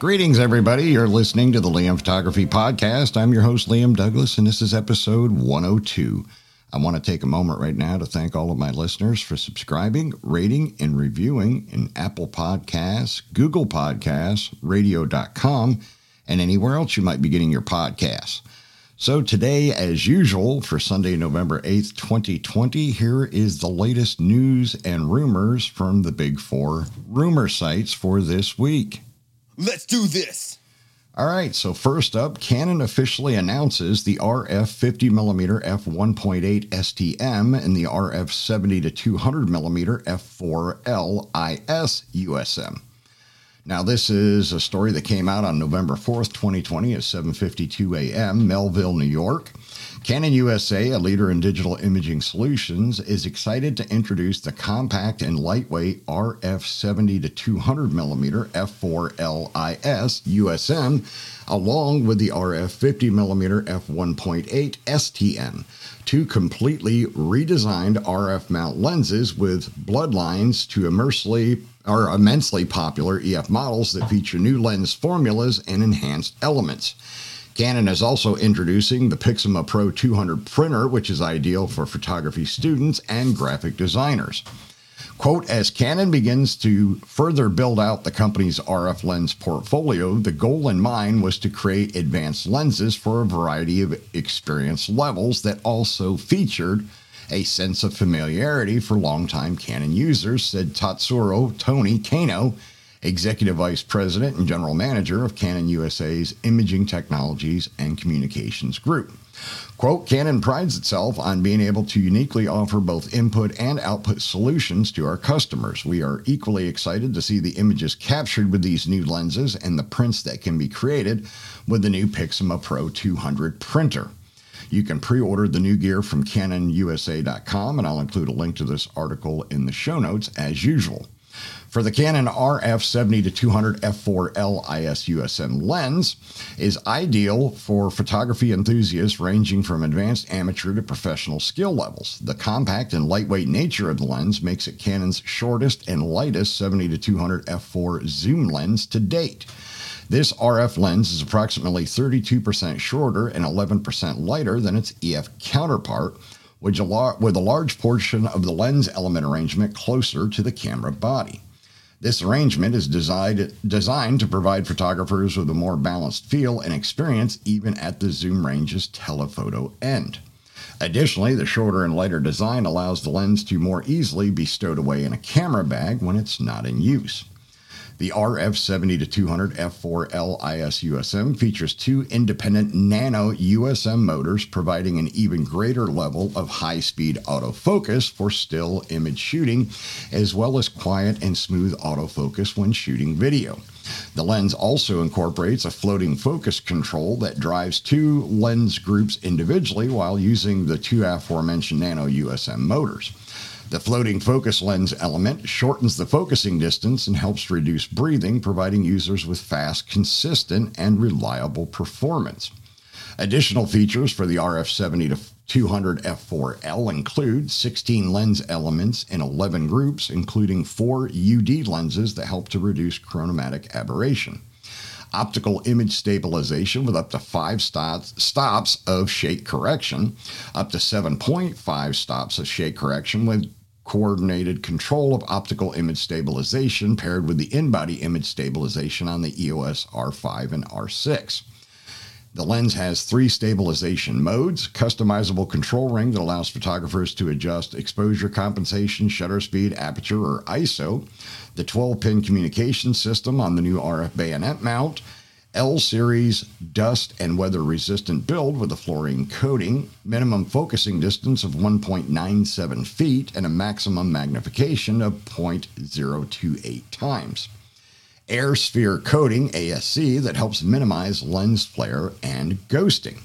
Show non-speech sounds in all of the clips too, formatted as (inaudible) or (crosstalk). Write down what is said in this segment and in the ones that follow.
Greetings, everybody. You're listening to the Liam Photography Podcast. I'm your host, Liam Douglas, and this is episode 102. I want to take a moment right now to thank all of my listeners for subscribing, rating, and reviewing in Apple Podcasts, Google Podcasts, radio.com, and anywhere else you might be getting your podcasts. So, today, as usual, for Sunday, November 8th, 2020, here is the latest news and rumors from the big four rumor sites for this week. Let's do this. All right, so first up, Canon officially announces the RF 50mm f1.8 STM and the RF 70 to 200mm f4L IS USM. Now, this is a story that came out on November 4th, 2020 at 7:52 a.m. Melville, New York. Canon USA, a leader in digital imaging solutions, is excited to introduce the compact and lightweight RF 70 to 200 millimeter f4LIS USM, along with the RF 50 millimeter f1.8 STM, two completely redesigned RF mount lenses with bloodlines to immersely or immensely popular EF models that feature new lens formulas and enhanced elements. Canon is also introducing the Pixma Pro 200 printer, which is ideal for photography students and graphic designers. Quote, as Canon begins to further build out the company's RF lens portfolio, the goal in mind was to create advanced lenses for a variety of experience levels that also featured a sense of familiarity for longtime Canon users, said Tatsuro Tony Kano, Executive Vice President and General Manager of Canon USA's Imaging Technologies and Communications Group. Quote, Canon prides itself on being able to uniquely offer both input and output solutions to our customers. We are equally excited to see the images captured with these new lenses and the prints that can be created with the new Pixma Pro 200 printer. You can pre order the new gear from CanonUSA.com, and I'll include a link to this article in the show notes as usual. For the Canon RF 70 to 200 f4L IS USM lens is ideal for photography enthusiasts ranging from advanced amateur to professional skill levels. The compact and lightweight nature of the lens makes it Canon's shortest and lightest 70 to 200 f4 zoom lens to date. This RF lens is approximately 32% shorter and 11% lighter than its EF counterpart, with a large portion of the lens element arrangement closer to the camera body. This arrangement is designed, designed to provide photographers with a more balanced feel and experience even at the zoom range's telephoto end. Additionally, the shorter and lighter design allows the lens to more easily be stowed away in a camera bag when it's not in use. The RF70 200 F4L IS USM features two independent nano USM motors, providing an even greater level of high speed autofocus for still image shooting, as well as quiet and smooth autofocus when shooting video. The lens also incorporates a floating focus control that drives two lens groups individually while using the two aforementioned nano USM motors. The floating focus lens element shortens the focusing distance and helps reduce breathing, providing users with fast, consistent, and reliable performance. Additional features for the RF70 to 200 f4L include 16 lens elements in 11 groups, including four UD lenses that help to reduce chromatic aberration optical image stabilization with up to five stops, stops of shake correction, up to 7.5 stops of shake correction with coordinated control of optical image stabilization paired with the in body image stabilization on the EOS R5 and R6. The lens has three stabilization modes customizable control ring that allows photographers to adjust exposure compensation, shutter speed, aperture, or ISO, the 12 pin communication system on the new RF bayonet mount, L series dust and weather resistant build with a fluorine coating, minimum focusing distance of 1.97 feet, and a maximum magnification of 0.028 times. air sphere coating, ASC, that helps minimize lens flare and ghosting.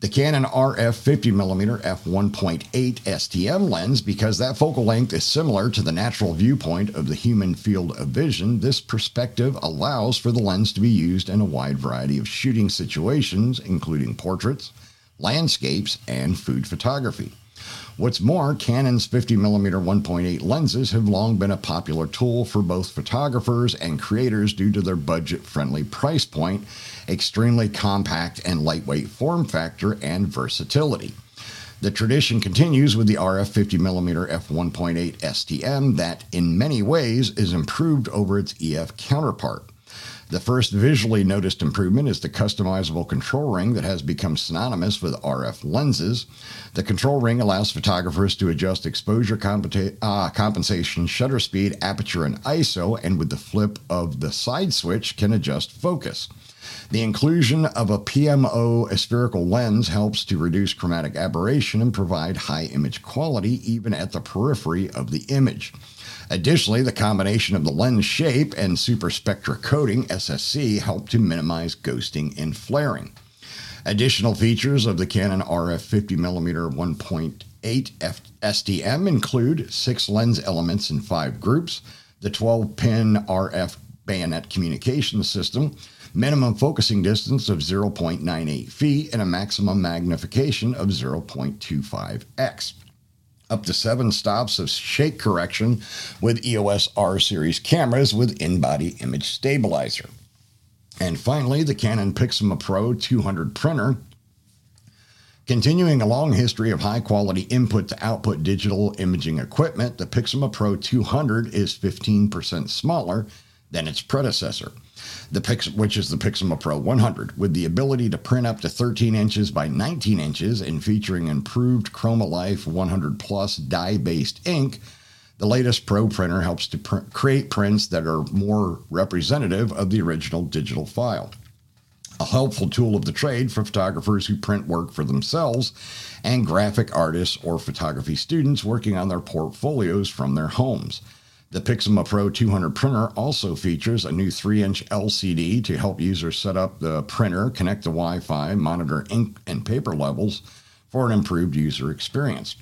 The Canon RF 50mm f1.8 STM lens, because that focal length is similar to the natural viewpoint of the human field of vision, this perspective allows for the lens to be used in a wide variety of shooting situations, including portraits, landscapes, and food photography. What's more, Canon's 50mm 1.8 lenses have long been a popular tool for both photographers and creators due to their budget friendly price point, extremely compact and lightweight form factor, and versatility. The tradition continues with the RF 50mm f1.8 STM that, in many ways, is improved over its EF counterpart. The first visually noticed improvement is the customizable control ring that has become synonymous with RF lenses. The control ring allows photographers to adjust exposure compensa- uh, compensation, shutter speed, aperture, and ISO, and with the flip of the side switch, can adjust focus. The inclusion of a PMO spherical lens helps to reduce chromatic aberration and provide high image quality even at the periphery of the image. Additionally, the combination of the lens shape and superspectra coating SSC help to minimize ghosting and flaring. Additional features of the Canon RF 50mm 1.8 F- STM include six lens elements in five groups, the 12 pin RF bayonet communication system, minimum focusing distance of 0.98 feet, and a maximum magnification of 0.25x up to seven stops of shake correction with EOS R series cameras with in body image stabilizer. And finally, the Canon Pixma Pro 200 printer. Continuing a long history of high quality input to output digital imaging equipment, the Pixma Pro 200 is 15% smaller than its predecessor the Pix, which is the Pixma Pro 100, with the ability to print up to 13 inches by 19 inches and featuring improved ChromaLife 100 Plus dye-based ink. The latest Pro printer helps to pr- create prints that are more representative of the original digital file. A helpful tool of the trade for photographers who print work for themselves and graphic artists or photography students working on their portfolios from their homes. The Pixma Pro 200 printer also features a new 3 inch LCD to help users set up the printer, connect to Wi Fi, monitor ink and paper levels for an improved user experience.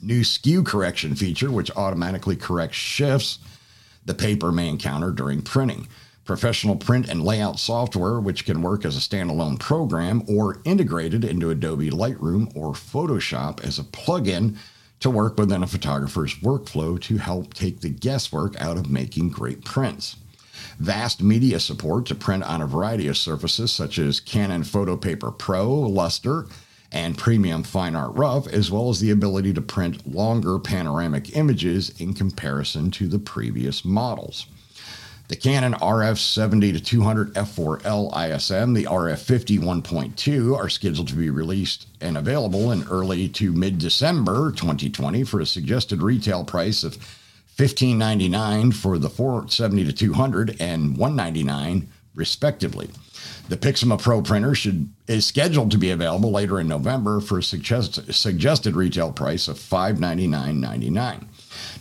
New skew correction feature, which automatically corrects shifts the paper may encounter during printing. Professional print and layout software, which can work as a standalone program or integrated into Adobe Lightroom or Photoshop as a plugin to work within a photographer's workflow to help take the guesswork out of making great prints. Vast media support to print on a variety of surfaces such as Canon Photopaper Pro, Luster, and Premium Fine Art Rough, as well as the ability to print longer panoramic images in comparison to the previous models. The Canon RF 70 to 200 f4L ISM, the RF 50 1.2 are scheduled to be released and available in early to mid December 2020 for a suggested retail price of $15.99 for the 470 to 200 and $199 respectively. The Pixma Pro printer should is scheduled to be available later in November for a suggest, suggested retail price of $599.99.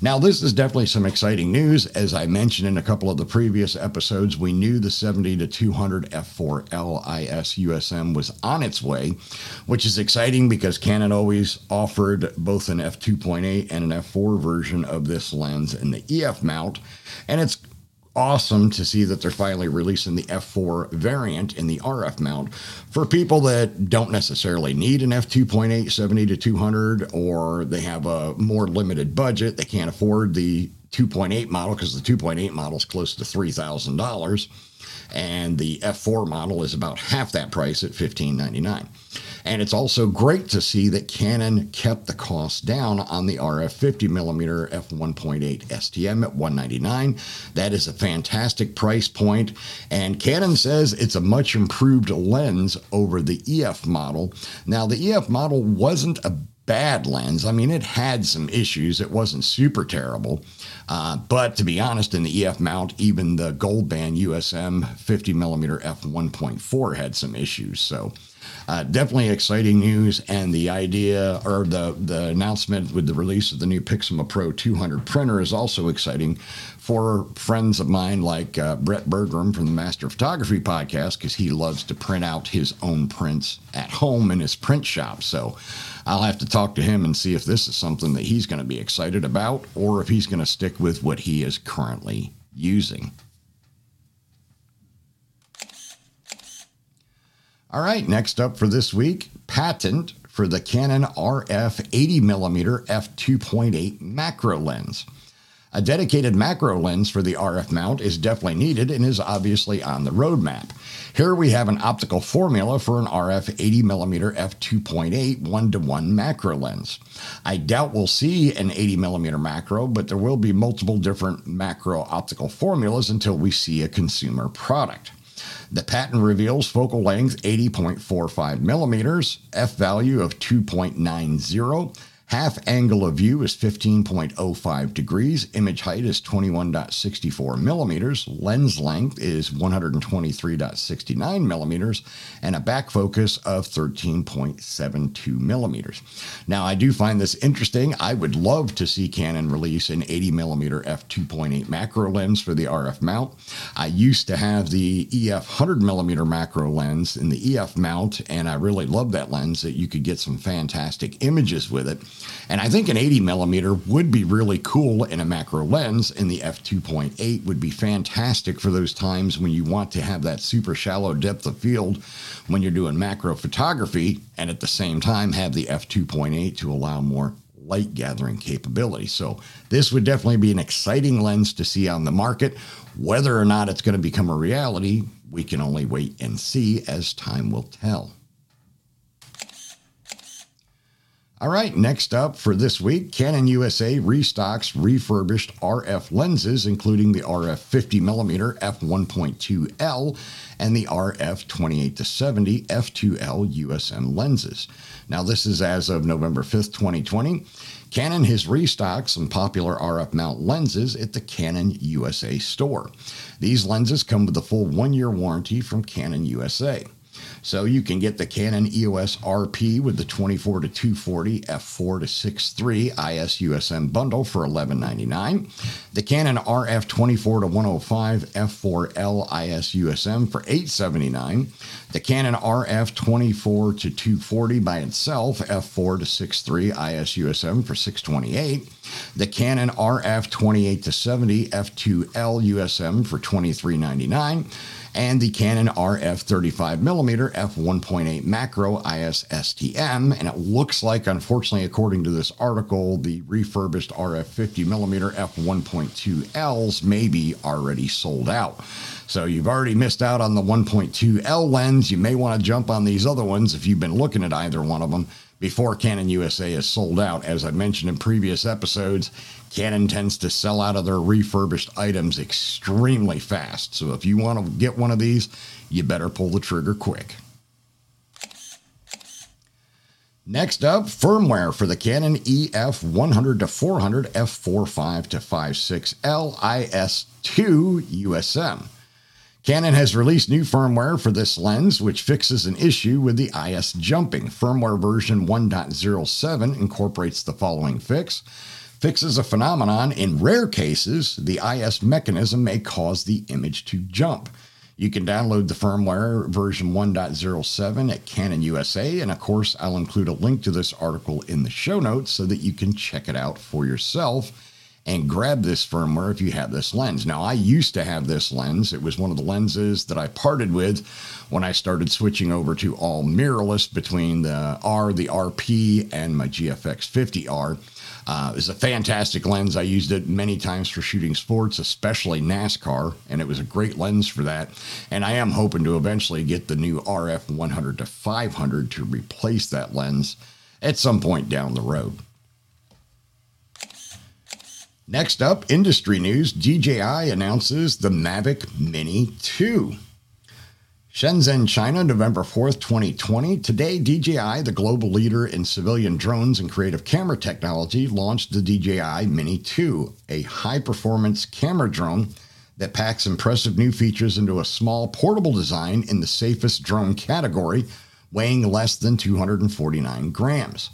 Now, this is definitely some exciting news. As I mentioned in a couple of the previous episodes, we knew the 70 to 200 f4L IS USM was on its way, which is exciting because Canon always offered both an f2.8 and an f4 version of this lens in the EF mount. And it's awesome to see that they're finally releasing the F4 variant in the RF mount for people that don't necessarily need an F2.8 70 to 200 or they have a more limited budget. They can't afford the 2.8 model because the 2.8 model is close to $3,000 and the F4 model is about half that price at $1599. And it's also great to see that Canon kept the cost down on the RF 50 millimeter f1.8 STM at 199. That is a fantastic price point, and Canon says it's a much improved lens over the EF model. Now, the EF model wasn't a bad lens. I mean, it had some issues. It wasn't super terrible. Uh, but to be honest, in the EF mount, even the gold band USM 50 millimeter f1.4 had some issues. So uh, definitely exciting news. And the idea or the, the announcement with the release of the new Pixma Pro 200 printer is also exciting for friends of mine like uh, Brett Bergram from the Master Photography podcast because he loves to print out his own prints at home in his print shop. So I'll have to talk to him and see if this is something that he's going to be excited about or if he's going to stick with what he is currently using. All right, next up for this week patent for the Canon RF 80mm f2.8 macro lens. A dedicated macro lens for the RF mount is definitely needed and is obviously on the roadmap. Here we have an optical formula for an RF 80mm f2.8 1 to 1 macro lens. I doubt we'll see an 80mm macro, but there will be multiple different macro optical formulas until we see a consumer product. The patent reveals focal length 80.45 millimeters, f value of 2.90, Half angle of view is 15.05 degrees. Image height is 21.64 millimeters. Lens length is 123.69 millimeters. And a back focus of 13.72 millimeters. Now, I do find this interesting. I would love to see Canon release an 80 millimeter f2.8 macro lens for the RF mount. I used to have the EF 100 millimeter macro lens in the EF mount, and I really love that lens that you could get some fantastic images with it. And I think an 80 millimeter would be really cool in a macro lens, and the f2.8 would be fantastic for those times when you want to have that super shallow depth of field when you're doing macro photography, and at the same time have the f2.8 to allow more light gathering capability. So this would definitely be an exciting lens to see on the market. Whether or not it's going to become a reality, we can only wait and see as time will tell. All right, next up for this week, Canon USA restocks refurbished RF lenses, including the RF 50mm f1.2L and the RF 28 to 70 f2L USM lenses. Now, this is as of November 5th, 2020. Canon has restocked some popular RF mount lenses at the Canon USA store. These lenses come with a full one year warranty from Canon USA. So you can get the Canon EOS RP with the 24 to 240 f4 to 6.3 ISUSM bundle for $11.99. The Canon RF 24 to 105 f4L ISUSM for $8.79. The Canon RF 24 to 240 by itself f4 to 6.3 ISUSM for 628. The Canon RF 28 to 70 f2L USM for 23.99 and the Canon RF 35mm f1.8 macro IS STM. And it looks like, unfortunately, according to this article, the refurbished RF 50mm f1.2Ls may be already sold out. So you've already missed out on the 1.2L lens. You may want to jump on these other ones if you've been looking at either one of them before Canon USA is sold out. As I mentioned in previous episodes, Canon tends to sell out of their refurbished items extremely fast. So if you want to get one of these, you better pull the trigger quick. Next up, firmware for the Canon EF 100 to 400 f45 to 56L IS2 USM. Canon has released new firmware for this lens, which fixes an issue with the IS jumping. Firmware version 1.07 incorporates the following fix fixes a phenomenon in rare cases, the IS mechanism may cause the image to jump. You can download the firmware version 1.07 at Canon USA, and of course, I'll include a link to this article in the show notes so that you can check it out for yourself and grab this firmware if you have this lens. Now, I used to have this lens. It was one of the lenses that I parted with when I started switching over to all mirrorless between the R, the RP, and my GFX 50R. Uh, it's a fantastic lens. I used it many times for shooting sports, especially NASCAR, and it was a great lens for that. And I am hoping to eventually get the new RF 100 to 500 to replace that lens at some point down the road. Next up, industry news DJI announces the Mavic Mini 2. Shenzhen, China, November 4th, 2020. Today, DJI, the global leader in civilian drones and creative camera technology, launched the DJI Mini 2, a high performance camera drone that packs impressive new features into a small, portable design in the safest drone category weighing less than 249 grams.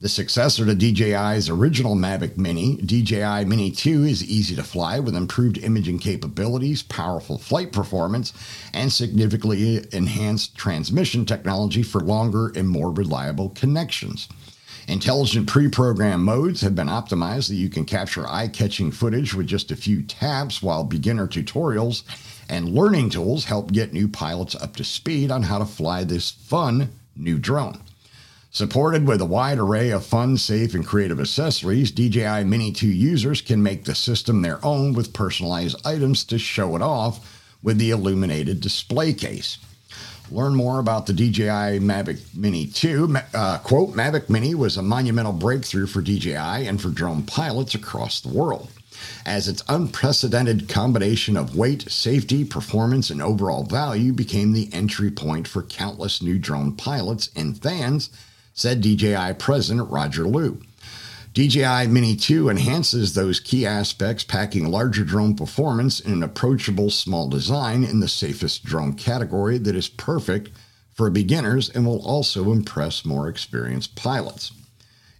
The successor to DJI's original Mavic Mini, DJI Mini 2 is easy to fly with improved imaging capabilities, powerful flight performance, and significantly enhanced transmission technology for longer and more reliable connections. Intelligent pre programmed modes have been optimized so you can capture eye catching footage with just a few taps, while beginner tutorials and learning tools help get new pilots up to speed on how to fly this fun new drone. Supported with a wide array of fun, safe, and creative accessories, DJI Mini 2 users can make the system their own with personalized items to show it off with the illuminated display case. Learn more about the DJI Mavic Mini 2. Uh, quote, Mavic Mini was a monumental breakthrough for DJI and for drone pilots across the world, as its unprecedented combination of weight, safety, performance, and overall value became the entry point for countless new drone pilots and fans said DJI President Roger Luo. DJI Mini 2 enhances those key aspects, packing larger drone performance in an approachable small design in the safest drone category that is perfect for beginners and will also impress more experienced pilots.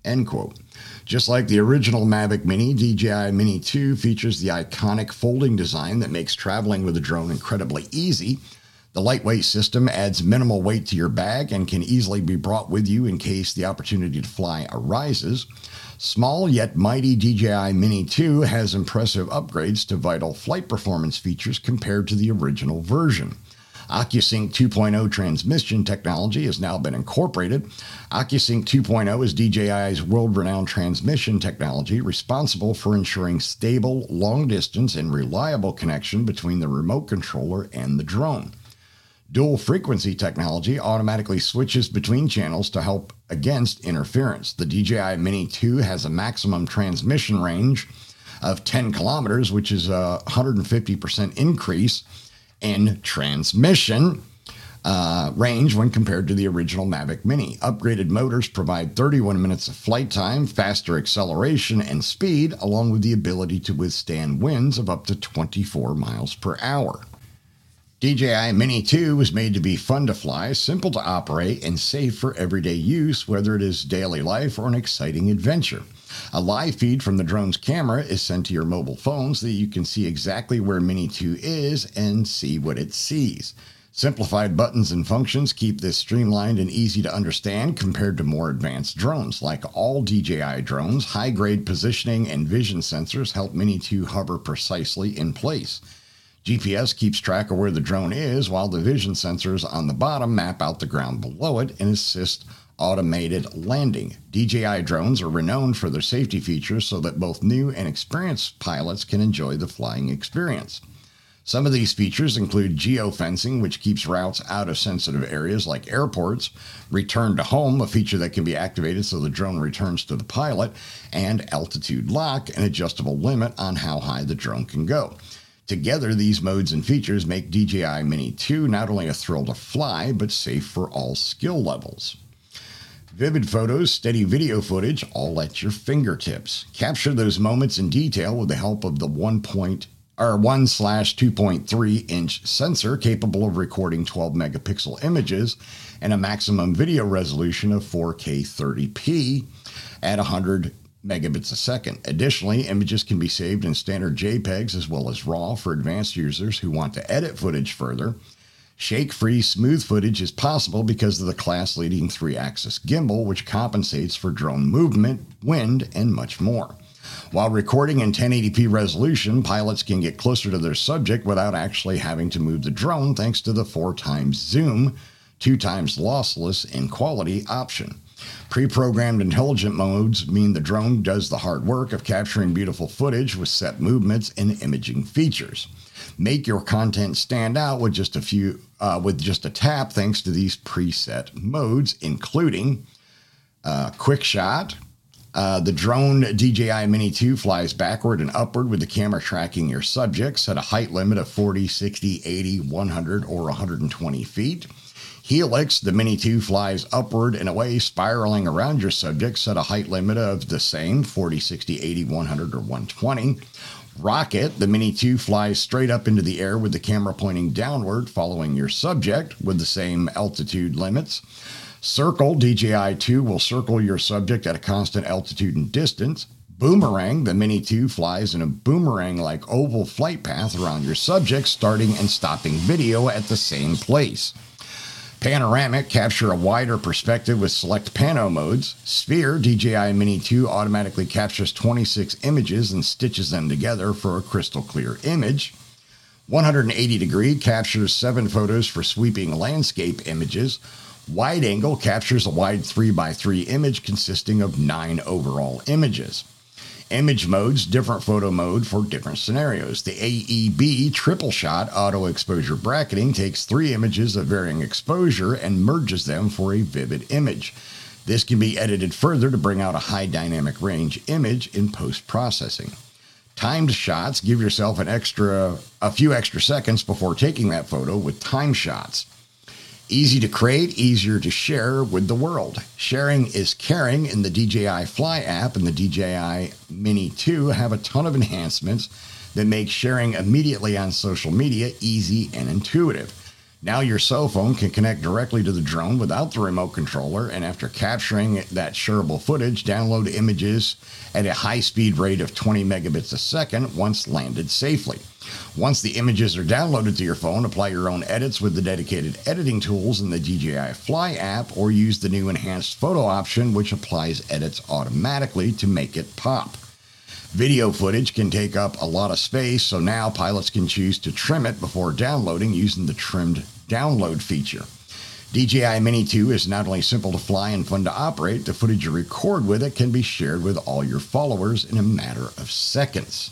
End quote. Just like the original Mavic Mini, DJI Mini 2 features the iconic folding design that makes traveling with a drone incredibly easy the lightweight system adds minimal weight to your bag and can easily be brought with you in case the opportunity to fly arises. Small yet mighty DJI Mini 2 has impressive upgrades to vital flight performance features compared to the original version. OcuSync 2.0 transmission technology has now been incorporated. OcuSync 2.0 is DJI's world renowned transmission technology responsible for ensuring stable, long distance, and reliable connection between the remote controller and the drone. Dual frequency technology automatically switches between channels to help against interference. The DJI Mini 2 has a maximum transmission range of 10 kilometers, which is a 150% increase in transmission uh, range when compared to the original Mavic Mini. Upgraded motors provide 31 minutes of flight time, faster acceleration and speed, along with the ability to withstand winds of up to 24 miles per hour. DJI Mini 2 was made to be fun to fly, simple to operate, and safe for everyday use, whether it is daily life or an exciting adventure. A live feed from the drone's camera is sent to your mobile phone so that you can see exactly where Mini 2 is and see what it sees. Simplified buttons and functions keep this streamlined and easy to understand compared to more advanced drones. Like all DJI drones, high grade positioning and vision sensors help Mini 2 hover precisely in place. GPS keeps track of where the drone is, while the vision sensors on the bottom map out the ground below it and assist automated landing. DJI drones are renowned for their safety features so that both new and experienced pilots can enjoy the flying experience. Some of these features include geofencing, which keeps routes out of sensitive areas like airports, return to home, a feature that can be activated so the drone returns to the pilot, and altitude lock, an adjustable limit on how high the drone can go. Together, these modes and features make DJI Mini 2 not only a thrill to fly, but safe for all skill levels. Vivid photos, steady video footage, all at your fingertips. Capture those moments in detail with the help of the 1 point or 1 slash 2.3 inch sensor capable of recording 12 megapixel images and a maximum video resolution of 4K 30p at 100 megabits a second. Additionally, images can be saved in standard JPEGs as well as RAW for advanced users who want to edit footage further. Shake free smooth footage is possible because of the class leading three axis gimbal, which compensates for drone movement, wind, and much more. While recording in 1080p resolution, pilots can get closer to their subject without actually having to move the drone thanks to the four times zoom, two times lossless in quality option. Pre programmed intelligent modes mean the drone does the hard work of capturing beautiful footage with set movements and imaging features. Make your content stand out with just a few, uh, with just a tap, thanks to these preset modes, including uh, Quick Shot. Uh, the drone DJI Mini 2 flies backward and upward with the camera tracking your subjects at a height limit of 40, 60, 80, 100, or 120 feet. Helix, the Mini 2 flies upward and away, spiraling around your subject, at a height limit of the same 40, 60, 80, 100, or 120. Rocket, the Mini 2 flies straight up into the air with the camera pointing downward, following your subject with the same altitude limits. Circle, DJI 2 will circle your subject at a constant altitude and distance. Boomerang, the Mini 2 flies in a boomerang like oval flight path around your subject, starting and stopping video at the same place. Panoramic, capture a wider perspective with select pano modes. Sphere, DJI Mini 2 automatically captures 26 images and stitches them together for a crystal clear image. 180 degree captures seven photos for sweeping landscape images. Wide angle captures a wide 3x3 image consisting of nine overall images. Image modes, different photo mode for different scenarios. The AEB triple shot auto exposure bracketing takes three images of varying exposure and merges them for a vivid image. This can be edited further to bring out a high dynamic range image in post processing. Timed shots give yourself an extra a few extra seconds before taking that photo with time shots. Easy to create, easier to share with the world. Sharing is caring in the DJI Fly app and the DJI Mini 2 have a ton of enhancements that make sharing immediately on social media easy and intuitive. Now your cell phone can connect directly to the drone without the remote controller, and after capturing that shareable footage, download images at a high speed rate of 20 megabits a second once landed safely. Once the images are downloaded to your phone, apply your own edits with the dedicated editing tools in the DJI Fly app or use the new enhanced photo option, which applies edits automatically to make it pop. Video footage can take up a lot of space, so now pilots can choose to trim it before downloading using the trimmed download feature. DJI Mini 2 is not only simple to fly and fun to operate, the footage you record with it can be shared with all your followers in a matter of seconds.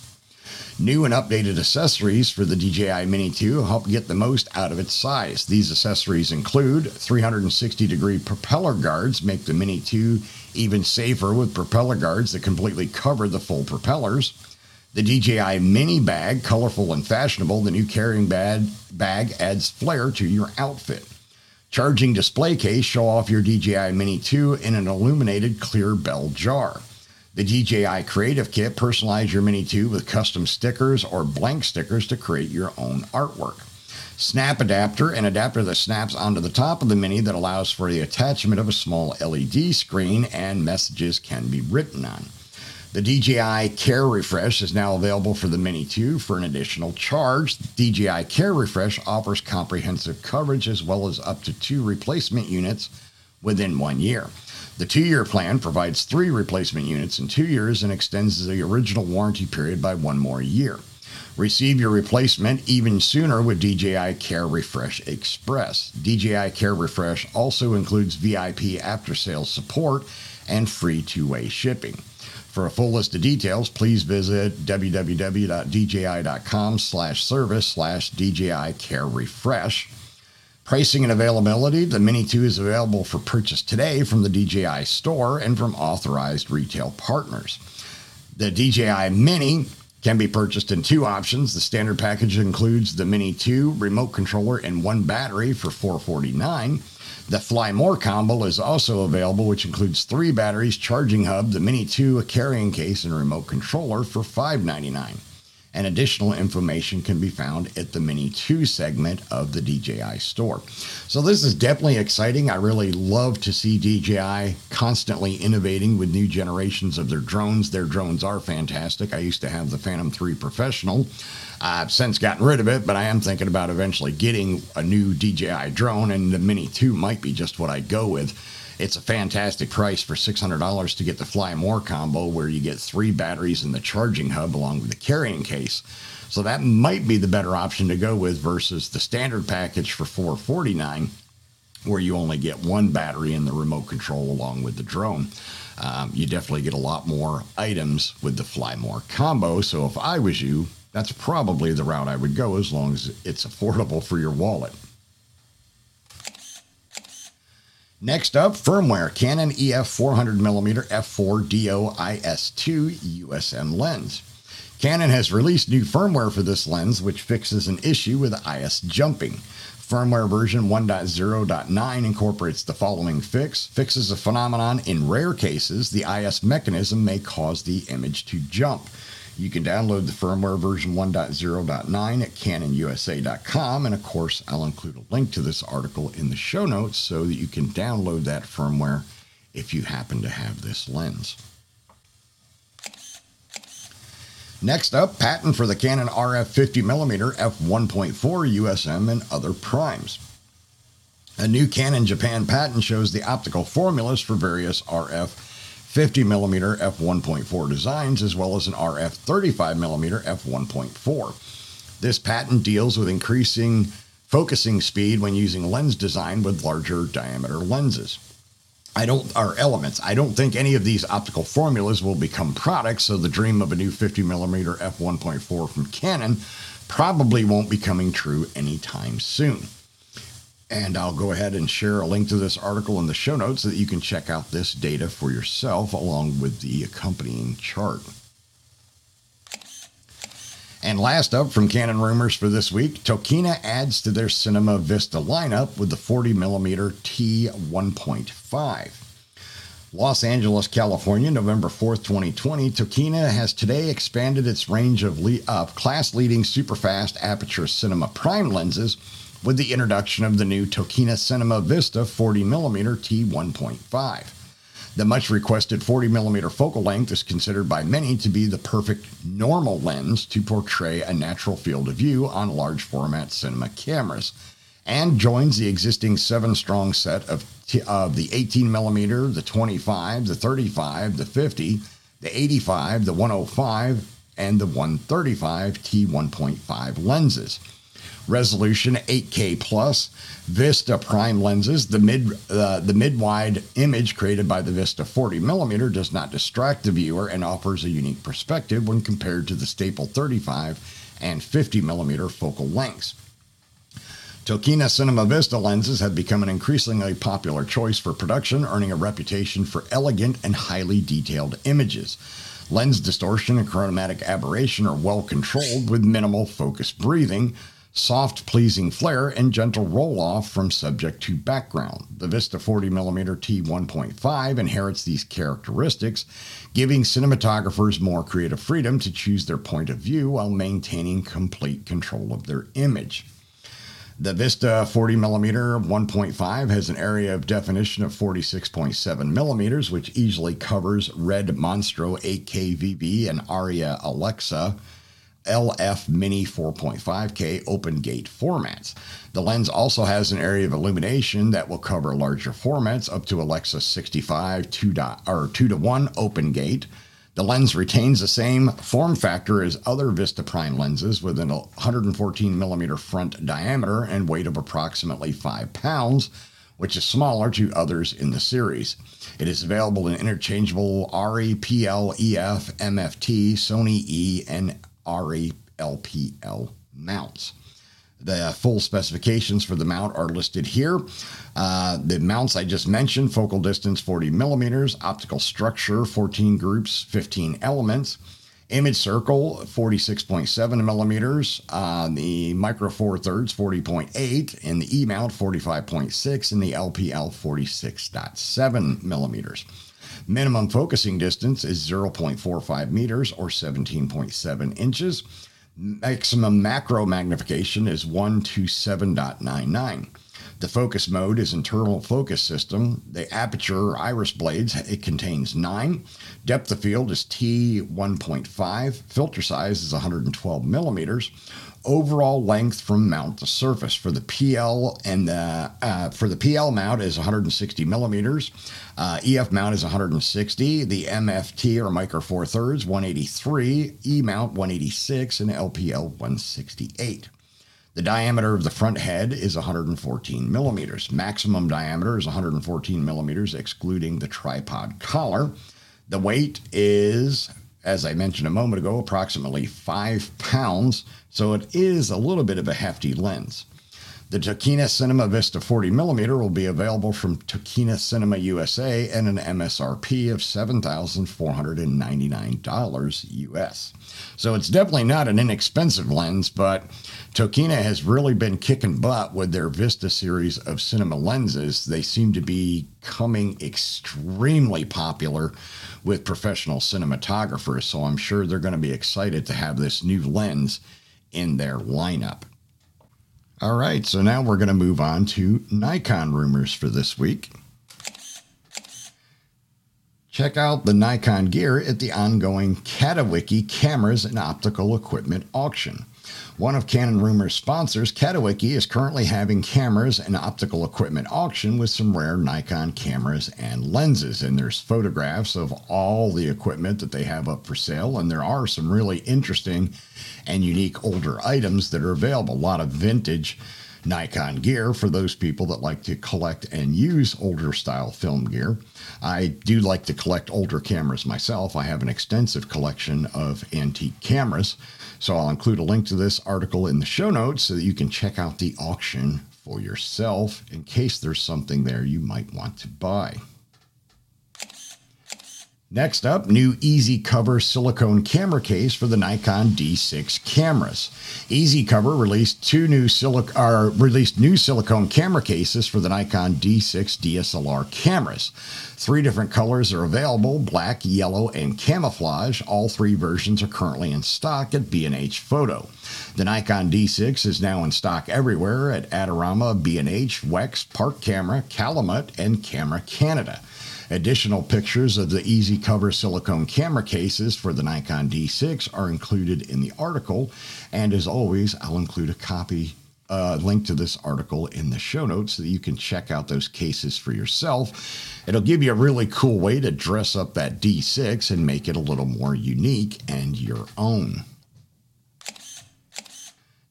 New and updated accessories for the DJI Mini 2 help get the most out of its size. These accessories include 360 degree propeller guards, make the Mini 2 even safer with propeller guards that completely cover the full propellers. The DJI Mini Bag, colorful and fashionable, the new carrying bag, bag adds flair to your outfit. Charging display case, show off your DJI Mini 2 in an illuminated clear bell jar. The DJI Creative Kit personalize your Mini 2 with custom stickers or blank stickers to create your own artwork. Snap adapter, an adapter that snaps onto the top of the Mini that allows for the attachment of a small LED screen and messages can be written on. The DJI Care Refresh is now available for the Mini 2 for an additional charge. The DJI Care Refresh offers comprehensive coverage as well as up to two replacement units within one year. The two year plan provides three replacement units in two years and extends the original warranty period by one more year. Receive your replacement even sooner with DJI Care Refresh Express. DJI Care Refresh also includes VIP after sales support and free two way shipping. For a full list of details, please visit www.dji.com slash service slash DJI Care Refresh. Pricing and availability the Mini 2 is available for purchase today from the DJI store and from authorized retail partners. The DJI Mini can be purchased in two options. The standard package includes the Mini 2 remote controller and one battery for 449. The Fly More combo is also available, which includes three batteries, charging hub, the Mini 2, a carrying case, and a remote controller for $599 and additional information can be found at the Mini 2 segment of the DJI store. So, this is definitely exciting. I really love to see DJI constantly innovating with new generations of their drones. Their drones are fantastic. I used to have the Phantom 3 Professional. I've since gotten rid of it, but I am thinking about eventually getting a new DJI drone, and the Mini 2 might be just what I go with. It's a fantastic price for $600 to get the Fly More combo, where you get three batteries and the charging hub along with the carrying case. So that might be the better option to go with versus the standard package for 449, where you only get one battery and the remote control along with the drone. Um, you definitely get a lot more items with the Fly More combo. So if I was you, that's probably the route I would go as long as it's affordable for your wallet. Next up, firmware Canon EF 400mm f4 DO-IS2 USM lens. Canon has released new firmware for this lens, which fixes an issue with IS jumping. Firmware version 1.0.9 incorporates the following fix fixes a phenomenon in rare cases, the IS mechanism may cause the image to jump. You can download the firmware version 1.0.9 at canonusa.com. And of course, I'll include a link to this article in the show notes so that you can download that firmware if you happen to have this lens. Next up, patent for the Canon RF 50mm f1.4 USM and other primes. A new Canon Japan patent shows the optical formulas for various RF 50mm f1.4 designs, as well as an RF 35mm f1.4. This patent deals with increasing focusing speed when using lens design with larger diameter lenses. I don't are elements. I don't think any of these optical formulas will become products, so the dream of a new 50mm f1.4 from Canon probably won't be coming true anytime soon. And I'll go ahead and share a link to this article in the show notes so that you can check out this data for yourself along with the accompanying chart. And last up from Canon Rumors for this week, Tokina adds to their Cinema Vista lineup with the 40mm T1.5. Los Angeles, California, November 4th, 2020, Tokina has today expanded its range of le- uh, class leading superfast aperture cinema prime lenses with the introduction of the new Tokina Cinema Vista 40mm T1.5. The much requested 40mm focal length is considered by many to be the perfect normal lens to portray a natural field of view on large format cinema cameras and joins the existing seven strong set of, t- of the 18mm, the 25, the 35, the 50, the 85, the 105, and the 135 T1.5 lenses resolution 8K plus, Vista prime lenses. The mid uh, the mid wide image created by the Vista 40 millimeter does not distract the viewer and offers a unique perspective when compared to the staple 35 and 50 millimeter focal lengths. Tokina Cinema Vista lenses have become an increasingly popular choice for production, earning a reputation for elegant and highly detailed images. Lens distortion and chromatic aberration are well controlled with minimal focus breathing, soft, pleasing flare, and gentle roll off from subject to background. The Vista 40mm T1.5 inherits these characteristics, giving cinematographers more creative freedom to choose their point of view while maintaining complete control of their image. The Vista 40mm 1.5 has an area of definition of 46.7 millimeters, which easily covers Red Monstro 8K VV and Arri Alexa LF Mini 4.5K open gate formats. The lens also has an area of illumination that will cover larger formats up to Alexa 65 2 dot, or 2 to 1 open gate. The lens retains the same form factor as other Vista Prime lenses with an 114 millimeter front diameter and weight of approximately 5 pounds, which is smaller to others in the series. It is available in interchangeable RE, PL, EF, MFT, Sony E, and RELPL mounts. The full specifications for the mount are listed here. Uh, the mounts I just mentioned focal distance 40 millimeters, optical structure 14 groups, 15 elements, image circle 46.7 millimeters, uh, the micro four thirds 40.8, and the E mount 45.6, and the LPL 46.7 millimeters. Minimum focusing distance is 0.45 meters or 17.7 inches. Maximum macro magnification is 1 to 7.99. The focus mode is internal focus system. The aperture iris blades, it contains nine. Depth of field is T1.5. Filter size is 112 millimeters overall length from mount to surface for the PL and the uh, for the PL mount is 160 millimeters. Uh, EF mount is 160. The MFT or micro four thirds 183. E mount 186 and LPL 168. The diameter of the front head is 114 millimeters. Maximum diameter is 114 millimeters, excluding the tripod collar. The weight is as I mentioned a moment ago, approximately five pounds, so it is a little bit of a hefty lens. The Tokina Cinema Vista 40mm will be available from Tokina Cinema USA at an MSRP of $7,499 US. So it's definitely not an inexpensive lens, but Tokina has really been kicking butt with their Vista series of cinema lenses. They seem to be coming extremely popular with professional cinematographers, so I'm sure they're going to be excited to have this new lens in their lineup. All right, so now we're going to move on to Nikon rumors for this week. Check out the Nikon gear at the ongoing Catawiki Cameras and Optical Equipment Auction. One of Canon Rumor's sponsors, Catawiki, is currently having cameras and optical equipment auction with some rare Nikon cameras and lenses. And there's photographs of all the equipment that they have up for sale. And there are some really interesting and unique older items that are available. A lot of vintage Nikon gear for those people that like to collect and use older style film gear. I do like to collect older cameras myself. I have an extensive collection of antique cameras. So I'll include a link to this article in the show notes so that you can check out the auction for yourself in case there's something there you might want to buy. Next up, new Easy Cover silicone camera case for the Nikon D6 cameras. Easy Cover released two new silic- uh, released new silicone camera cases for the Nikon D6 DSLR cameras. Three different colors are available: black, yellow, and camouflage. All three versions are currently in stock at B&H Photo. The Nikon D6 is now in stock everywhere at Adorama, B&H, Wex, Park Camera, Calumet, and Camera Canada. Additional pictures of the Easy Cover silicone camera cases for the Nikon D6 are included in the article. And as always, I'll include a copy, uh, link to this article in the show notes so that you can check out those cases for yourself. It'll give you a really cool way to dress up that D6 and make it a little more unique and your own.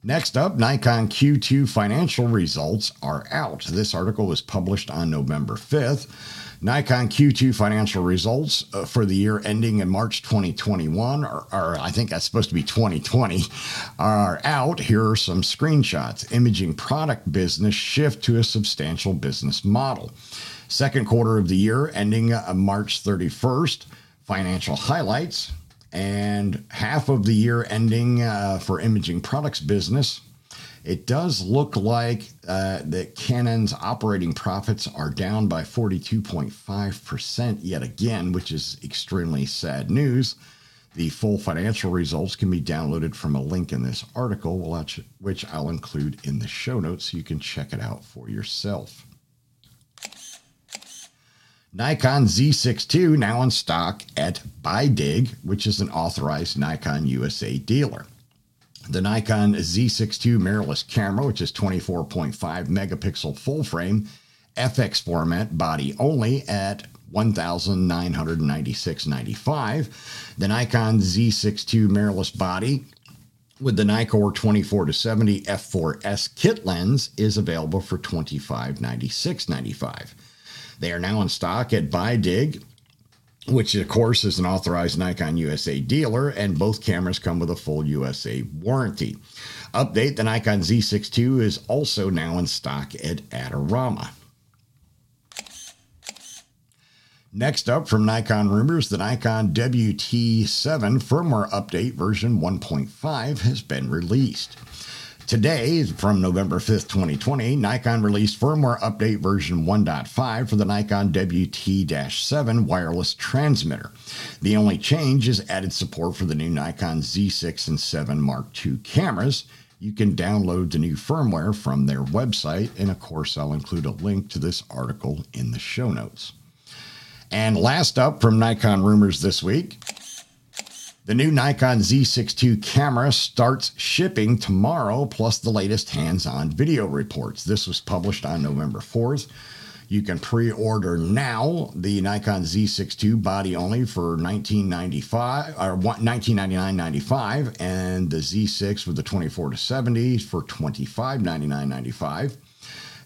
Next up, Nikon Q2 financial results are out. This article was published on November 5th. Nikon Q2 financial results uh, for the year ending in March 2021, or, or, I think that's supposed to be 2020, are out. Here are some screenshots. Imaging product business shift to a substantial business model. Second quarter of the year ending uh, March 31st, financial highlights, and half of the year ending uh, for imaging products business it does look like uh, that Canon's operating profits are down by 42.5% yet again, which is extremely sad news. The full financial results can be downloaded from a link in this article, which I'll include in the show notes so you can check it out for yourself. Nikon Z6 II now in stock at Buydig, which is an authorized Nikon USA dealer the Nikon Z6 II mirrorless camera, which is 24.5 megapixel full frame, FX format body only at 1996.95. The Nikon Z6 II mirrorless body with the Nikkor 24 to 70 f4s kit lens is available for 2596.95. They are now in stock at Buydig which of course is an authorized Nikon USA dealer, and both cameras come with a full USA warranty. Update the Nikon Z6 II is also now in stock at Adorama. Next up from Nikon Rumors, the Nikon WT7 firmware update version 1.5 has been released. Today, from November 5th, 2020, Nikon released firmware update version 1.5 for the Nikon WT 7 wireless transmitter. The only change is added support for the new Nikon Z6 and 7 Mark II cameras. You can download the new firmware from their website, and of course, I'll include a link to this article in the show notes. And last up from Nikon Rumors this week, the new Nikon Z6 II camera starts shipping tomorrow, plus the latest hands on video reports. This was published on November 4th. You can pre order now the Nikon Z6 II body only for $19.95 or $19.99.95 and the Z6 with the 24 to 70 for $25.99.95.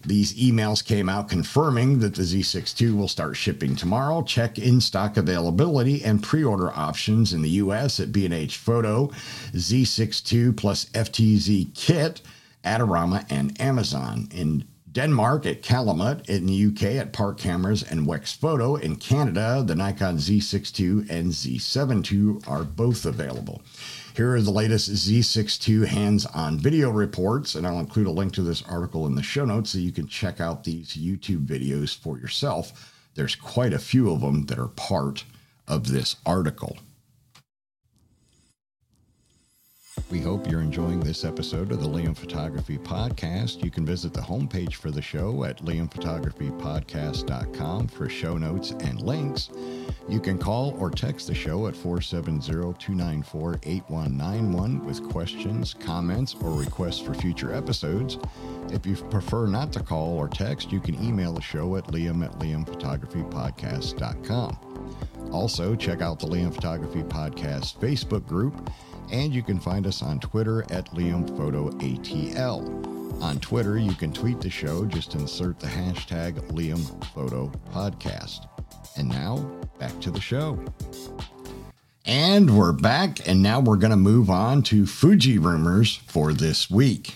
These emails came out confirming that the Z6 II will start shipping tomorrow. Check in stock availability and pre order options in the US at B&H Photo, Z6 II plus FTZ Kit, Adorama, and Amazon. In Denmark at Calumet, in the UK at Park Cameras and Wex Photo. In Canada, the Nikon Z6 II and Z7 II are both available. Here are the latest Z62 hands on video reports, and I'll include a link to this article in the show notes so you can check out these YouTube videos for yourself. There's quite a few of them that are part of this article. We hope you're enjoying this episode of the Liam Photography Podcast. You can visit the homepage for the show at liamphotographypodcast.com for show notes and links. You can call or text the show at 470 294 8191 with questions, comments, or requests for future episodes. If you prefer not to call or text, you can email the show at liam at liamphotographypodcast.com. Also, check out the Liam Photography Podcast Facebook group and you can find us on Twitter at LiamPhotoATL. On Twitter, you can tweet the show, just insert the hashtag LiamPhotoPodcast. And now, back to the show. And we're back, and now we're going to move on to Fuji rumors for this week.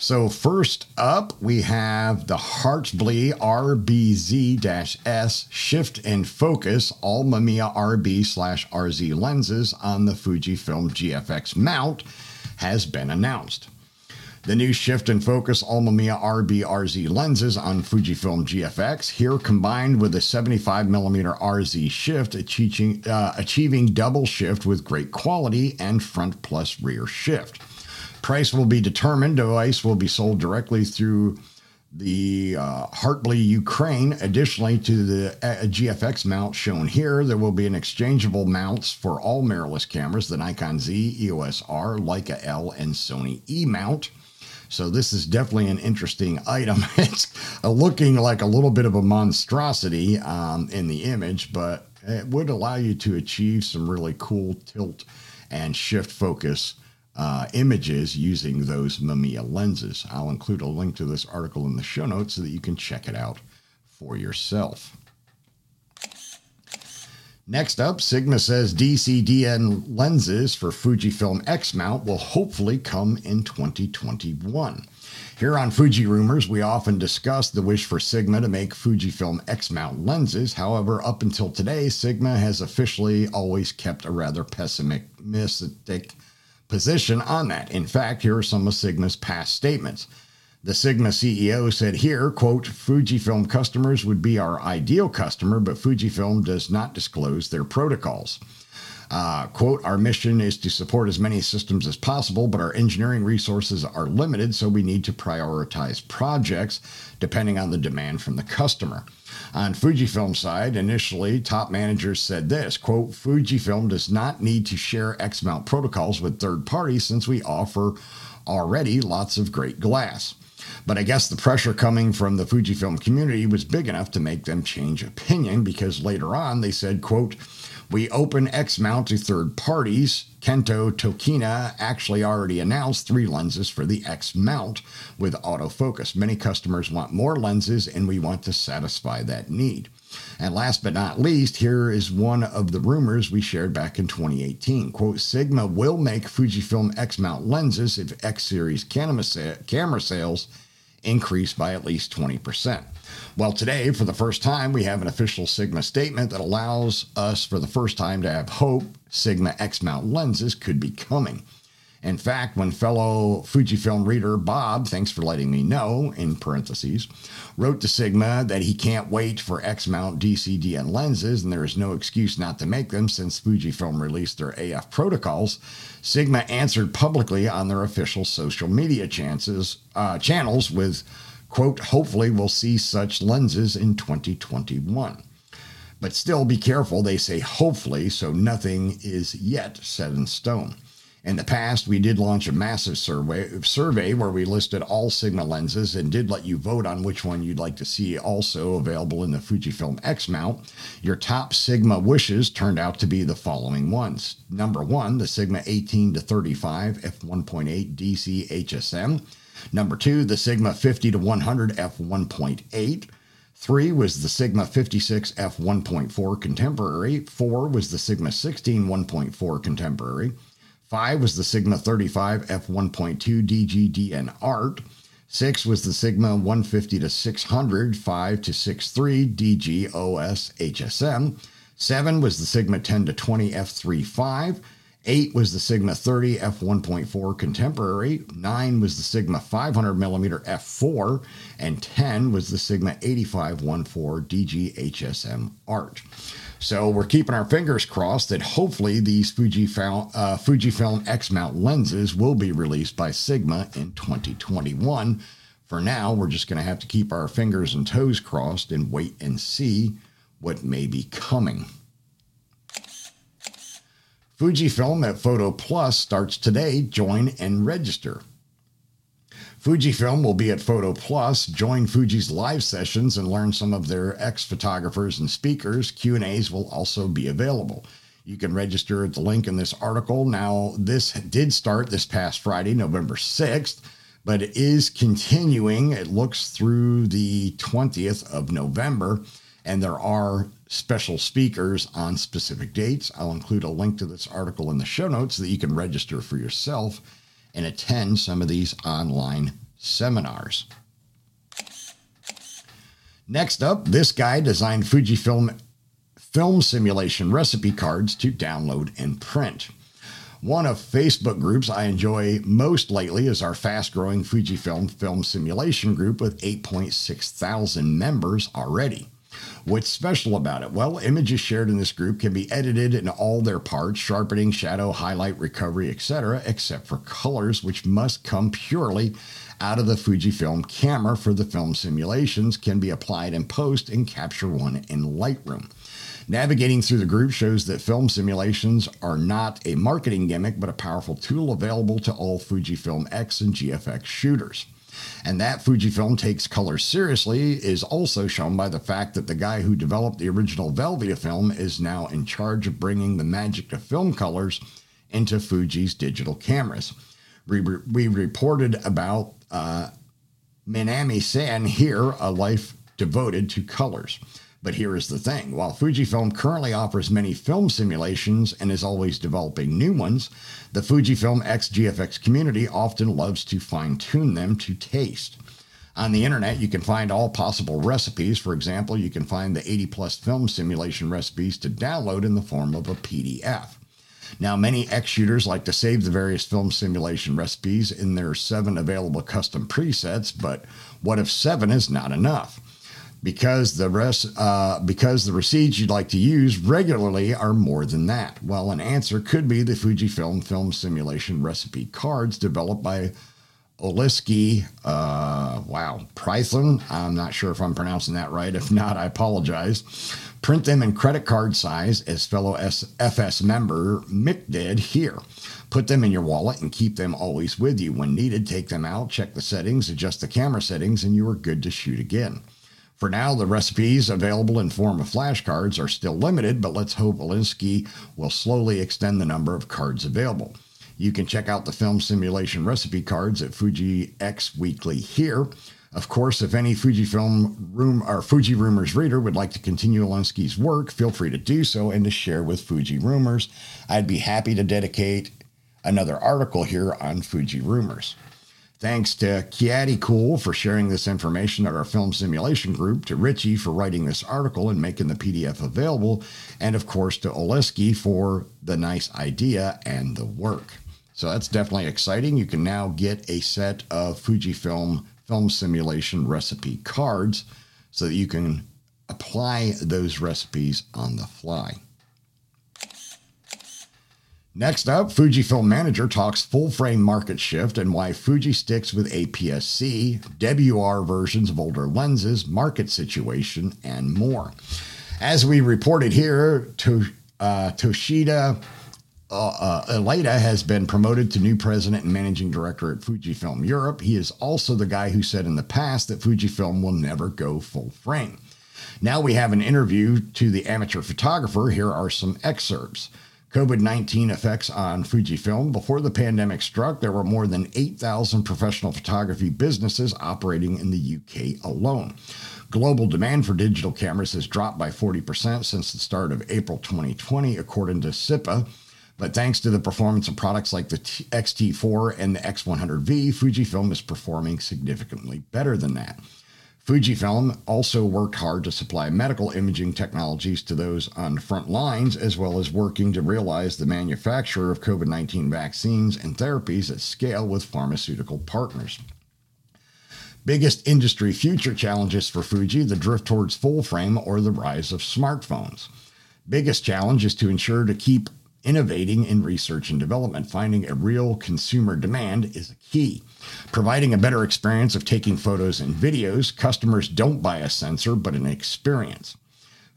So, first up, we have the Hartblei RBZ S shift and focus all Mamiya RB slash RZ lenses on the Fujifilm GFX mount has been announced. The new shift and focus all Mamiya RB RZ lenses on Fujifilm GFX, here combined with a 75mm RZ shift, achieving, uh, achieving double shift with great quality and front plus rear shift. Price will be determined. Device will be sold directly through the uh, Hartblei Ukraine. Additionally to the uh, GFX mount shown here, there will be an exchangeable mounts for all mirrorless cameras, the Nikon Z, EOS R, Leica L, and Sony E mount. So this is definitely an interesting (laughs) item. It's looking like a little bit of a monstrosity um, in the image, but it would allow you to achieve some really cool tilt and shift focus uh, images using those Mamiya lenses. I'll include a link to this article in the show notes so that you can check it out for yourself. Next up, Sigma says DCDN lenses for Fujifilm X mount will hopefully come in 2021. Here on Fuji Rumors, we often discuss the wish for Sigma to make Fujifilm X mount lenses. However, up until today, Sigma has officially always kept a rather pessimistic position on that. In fact, here are some of Sigma's past statements. The Sigma CEO said here, quote, Fujifilm customers would be our ideal customer, but Fujifilm does not disclose their protocols. Uh, quote, our mission is to support as many systems as possible, but our engineering resources are limited, so we need to prioritize projects depending on the demand from the customer. On Fujifilm side, initially, top managers said this, quote, Fujifilm does not need to share X-mount protocols with third parties since we offer already lots of great glass. But I guess the pressure coming from the Fujifilm community was big enough to make them change opinion because later on they said, quote, we open X mount to third parties. Kenko Tokina actually already announced three lenses for the X mount with autofocus. Many customers want more lenses, and we want to satisfy that need. And last but not least, here is one of the rumors we shared back in 2018. Quote, Sigma will make Fujifilm X mount lenses if X series camera sales increase by at least 20%. Well, today, for the first time, we have an official Sigma statement that allows us, for the first time, to have hope Sigma X mount lenses could be coming. In fact, when fellow Fujifilm reader Bob, thanks for letting me know, in parentheses, wrote to Sigma that he can't wait for X mount DCDN lenses and there is no excuse not to make them since Fujifilm released their AF protocols, Sigma answered publicly on their official social media chances, uh, channels with Quote, hopefully we'll see such lenses in 2021. But still be careful, they say hopefully, so nothing is yet set in stone. In the past, we did launch a massive survey, survey where we listed all Sigma lenses and did let you vote on which one you'd like to see also available in the Fujifilm X mount. Your top Sigma wishes turned out to be the following ones. Number one, the Sigma 18 to 35 f1.8 DC HSM. Number two, the Sigma 50 to 100 f1.8. Three was the Sigma 56 f1.4 Contemporary. Four was the Sigma 16 1.4 Contemporary. Five was the Sigma 35 f1.2 DGDN Art. Six was the Sigma 150 to 600 5 to 63 DG OS HSM. Seven was the Sigma 10 to 20 f3.5. 8 was the Sigma 30 f1.4 Contemporary, 9 was the Sigma 500mm f4, and 10 was the Sigma 8514 DG-HSM Art. So we're keeping our fingers crossed that hopefully these Fujifilm, uh, Fujifilm X-mount lenses will be released by Sigma in 2021. For now, we're just going to have to keep our fingers and toes crossed and wait and see what may be coming. Fujifilm at Photo Plus starts today. Join and register. Fujifilm will be at Photo Plus. Join Fuji's live sessions and learn some of their X-photographers and speakers. Q&As will also be available. You can register at the link in this article. Now, this did start this past Friday, November 6th, but it is continuing. It looks through the 20th of November and there are special speakers on specific dates. I'll include a link to this article in the show notes so that you can register for yourself and attend some of these online seminars. Next up, this guy designed Fujifilm film simulation recipe cards to download and print. One of Facebook groups I enjoy most lately is our fast growing Fujifilm film simulation group with 8.6 thousand members already. What's special about it? Well, images shared in this group can be edited in all their parts, sharpening, shadow, highlight, recovery, etc., except for colors, which must come purely out of the Fujifilm camera for the film simulations, can be applied in post and Capture One in Lightroom. Navigating through the group shows that film simulations are not a marketing gimmick, but a powerful tool available to all Fujifilm X and GFX shooters. And that Fujifilm takes color seriously is also shown by the fact that the guy who developed the original Velvia film is now in charge of bringing the magic of film colors into Fuji's digital cameras. We, we reported about uh, Minami San here, a life devoted to colors. But here is the thing while Fujifilm currently offers many film simulations and is always developing new ones, the Fujifilm X GFX community often loves to fine tune them to taste. On the internet, you can find all possible recipes. For example, you can find the 80 plus film simulation recipes to download in the form of a PDF. Now, many X shooters like to save the various film simulation recipes in their seven available custom presets, but what if seven is not enough? Because the rest uh, because the receipts you'd like to use regularly are more than that. Well, an answer could be the Fujifilm film simulation recipe cards developed by Oliski. Uh, wow, Prython. I'm not sure if I'm pronouncing that right. If not, I apologize. Print them in credit card size as fellow FS member Mick did here. Put them in your wallet and keep them always with you. When needed, take them out, check the settings, adjust the camera settings, and you are good to shoot again. For now, the recipes available in form of flashcards are still limited, but let's hope Olinsky will slowly extend the number of cards available. You can check out the film simulation recipe cards at Fuji X Weekly here. Of course, if any Fujifilm room or Fuji Rumors reader would like to continue Olinsky's work, feel free to do so and to share with Fuji Rumors. I'd be happy to dedicate another article here on Fuji Rumors. Thanks to Kiati Cool for sharing this information at our film simulation group, to Ritchie for writing this article and making the PDF available, and of course to Oleski for the nice idea and the work. So that's definitely exciting. You can now get a set of Fujifilm film simulation recipe cards so that you can apply those recipes on the fly. Next up, Fujifilm Manager talks full frame market shift and why Fuji sticks with APS-C, WR versions of older lenses, market situation, and more. As we reported here, to, uh, Toshida uh, uh, has been promoted to new president and managing director at Fujifilm Europe. He is also the guy who said in the past that Fujifilm will never go full frame. Now we have an interview to the amateur photographer. Here are some excerpts. COVID 19 effects on Fujifilm. Before the pandemic struck, there were more than 8,000 professional photography businesses operating in the UK alone. Global demand for digital cameras has dropped by 40% since the start of April 2020, according to CIPA. But thanks to the performance of products like the X-T4 and the X100V, Fujifilm is performing significantly better than that. Fujifilm also worked hard to supply medical imaging technologies to those on the front lines, as well as working to realize the manufacture of COVID 19 vaccines and therapies at scale with pharmaceutical partners. Biggest industry future challenges for Fuji the drift towards full frame or the rise of smartphones. Biggest challenge is to ensure to keep innovating in research and development. Finding a real consumer demand is a key. Providing a better experience of taking photos and videos, customers don't buy a sensor but an experience.